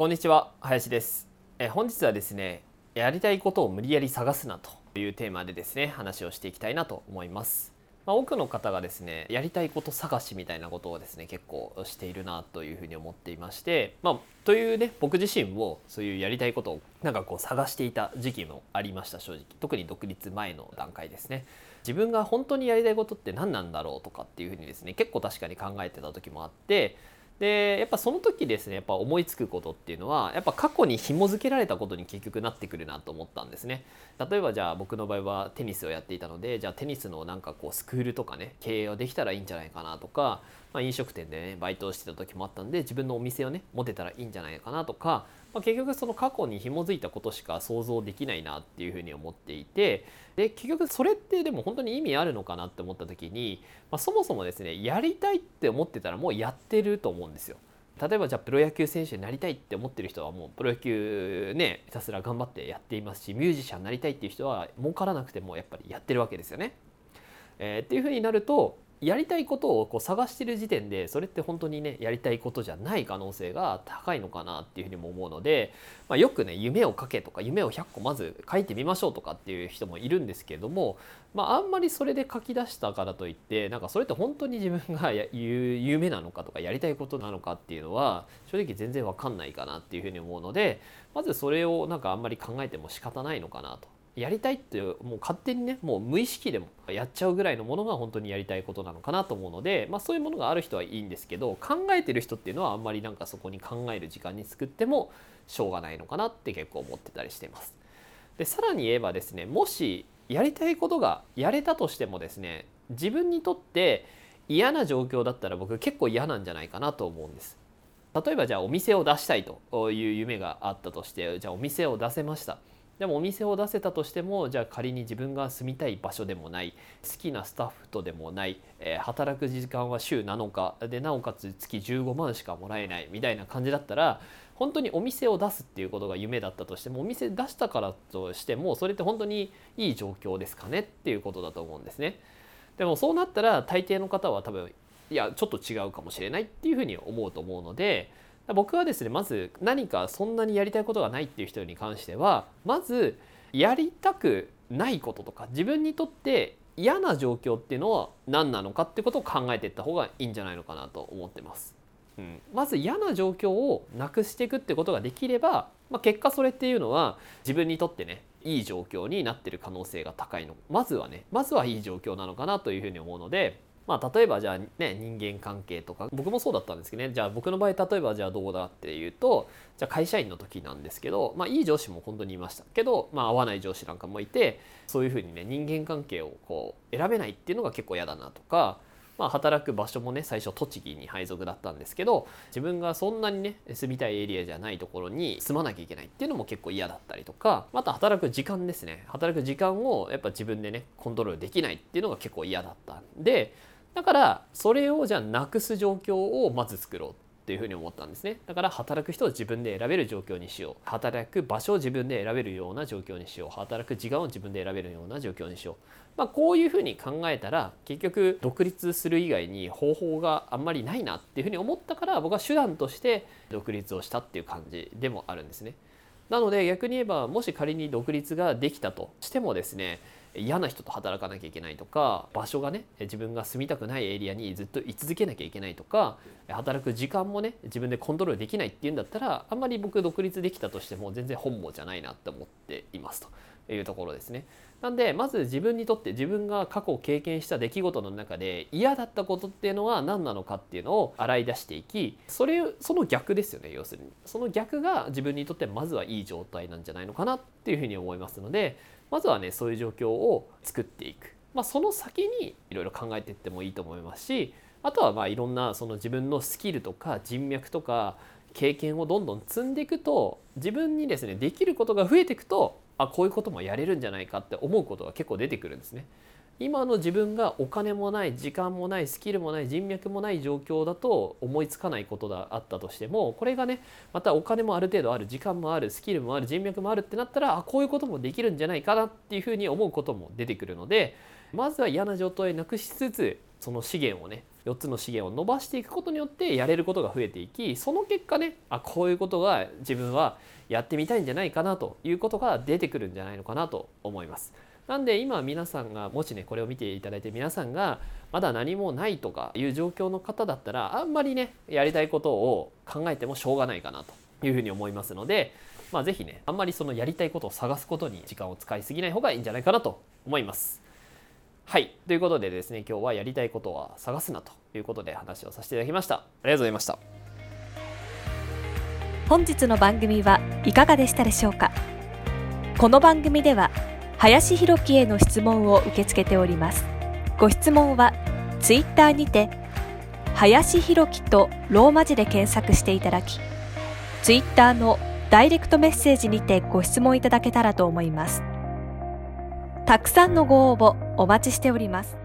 こんにちは林です。え本日はですねやりたいことを無理やり探すなというテーマでですね話をしていきたいなと思います。まあ、多くの方がですねやりたいこと探しみたいなことをですね結構しているなというふうに思っていまして、まあ、というね僕自身もそういうやりたいことをなんかこう探していた時期もありました正直。特に独立前の段階ですね。自分が本当にやりたいことって何なんだろうとかっていうふうにですね結構確かに考えてた時もあってでやっぱその時ですねやっぱ思いつくことっていうのはやっぱ過去に紐付けられたことに結局なってくるなと思ったんですね。例えばじゃあ僕の場合はテニスをやっていたのでじゃあテニスのなんかこうスクールとかね経営をできたらいいんじゃないかなとか、まあ、飲食店でねバイトをしてた時もあったんで自分のお店をね持てたらいいんじゃないかなとかまあ、結局その過去に紐づいたことしか想像できないなっていうふうに思っていてで結局それってでも本当に意味あるのかなって思った時に、まあ、そもそもですねやりたいって思ってたらもうやってると思うんですよ。例えばじゃあプロ野球選手になりたいって思ってる人はもうプロ野球ねひたすら頑張ってやっていますしミュージシャンになりたいっていう人は儲からなくてもやっぱりやってるわけですよね。えー、っていうふうになるとやりたいことをこう探してる時点でそれって本当にねやりたいことじゃない可能性が高いのかなっていうふうにも思うので、まあ、よくね夢を書けとか夢を100個まず書いてみましょうとかっていう人もいるんですけれども、まあ、あんまりそれで書き出したからといってなんかそれって本当に自分が 言う夢なのかとかやりたいことなのかっていうのは正直全然わかんないかなっていうふうに思うのでまずそれをなんかあんまり考えても仕方ないのかなと。やりたいってもう勝手にねもう無意識でもやっちゃうぐらいのものが本当にやりたいことなのかなと思うので、まあ、そういうものがある人はいいんですけど考えてる人っていうのはあんまりなんかそこに考える時間に作ってもしょうがないのかなって結構思ってたりしてます。でさらに言えばですねもしやりたいことがやれたとしてもですね自分にとって嫌な状況だったら僕結構嫌なんじゃないかなと思うんです。例えばじゃあお店を出したいという夢があったとしてじゃあお店を出せました。でもお店を出せたとしてもじゃあ仮に自分が住みたい場所でもない好きなスタッフとでもない、えー、働く時間は週7日でなおかつ月15万しかもらえないみたいな感じだったら本当にお店を出すっていうことが夢だったとしてもお店出したからとしてもそれって本当にいい状況ですかね？っていうことだと思うんですね。でもそうなったら大抵の方は多分いやちょっと違うかもしれないっていうふうに思うと思うので僕はですねまず何かそんなにやりたいことがないっていう人に関してはまずやりたくないこととか自分にとって嫌な状況っていうのは何なのかってことを考えていった方がいいんじゃないのかなと思ってます。うん、まず嫌な状況をなくしていくってことができれば、まあ、結果それっていうのは自分にとってねいい状況になってる可能性が高いのまずはねまずはいい状況なのかなというふうに思うのでまあ、例えばじゃあね人間関係とか僕もそうだったんですけどねじゃあ僕の場合例えばじゃあどうだっていうとじゃあ会社員の時なんですけど、まあ、いい上司も本当にいましたけど、まあ、合わない上司なんかもいてそういうふうにね人間関係をこう選べないっていうのが結構嫌だなとか。まあ、働く場所もね最初栃木に配属だったんですけど自分がそんなにね住みたいエリアじゃないところに住まなきゃいけないっていうのも結構嫌だったりとかまた働く時間ですね働く時間をやっぱ自分でねコントロールできないっていうのが結構嫌だったんでだからそれをじゃあなくす状況をまず作ろうっていうふうに思ったんですね。だから働く人を自分で選べる状況にしよう。働く場所を自分で選べるような状況にしよう。働く時間を自分で選べるような状況にしよう。まあこういうふうに考えたら結局独立する以外に方法があんまりないなっていうふうに思ったから僕は手段として独立をしたっていう感じでもあるんですね。なので逆に言えばもし仮に独立ができたとしてもですね嫌な人と働かなきゃいけないとか場所がね自分が住みたくないエリアにずっと居続けなきゃいけないとか働く時間もね自分でコントロールできないっていうんだったらあんまり僕独立できたとしても全然本望じゃないなって思っていますと。いうところですね。なんでまず自分にとって自分が過去経験した出来事の中で嫌だったことっていうのは何なのかっていうのを洗い出していきそれその逆ですよね要するにその逆が自分にとってまずはいい状態なんじゃないのかなっていうふうに思いますのでまずはねそういう状況を作っていく、まあ、その先にいろいろ考えていってもいいと思いますしあとはまあいろんなその自分のスキルとか人脈とか経験をどんどん積んでいくと自分にですねできることが増えていくとあこういうこともやれるんじゃないかって思うことが結構出てくるんですね。今の自分がお金もない時間もないスキルもない人脈もない状況だと思いつかないことがあったとしてもこれがねまたお金もある程度ある時間もあるスキルもある人脈もあるってなったらあこういうこともできるんじゃないかなっていうふうに思うことも出てくるのでまずは嫌な状態をなくしつつその資源をね4つの資源を伸ばしていくことによってやれることが増えていきその結果ねあこういうことが自分はやってみたいんじゃないかなということが出てくるんじゃないのかなと思います。なんで今皆さんがもしねこれを見ていただいて皆さんがまだ何もないとかいう状況の方だったらあんまりねやりたいことを考えてもしょうがないかなというふうに思いますのでまあ是非ねあんまりそのやりたいことを探すことに時間を使いすぎない方がいいんじゃないかなと思います。はい。ということでですね今日はやりたいことは探すなということで話をさせていただきました。ありがとうございました。本日の番組はいかがでしたでしょうか？この番組では林博樹への質問を受け付けております。ご質問はツイッターにて林博樹とローマ字で検索していただきツイッターのダイレクトメッセージにてご質問いただけたらと思います。たくさんのご応募お待ちしております。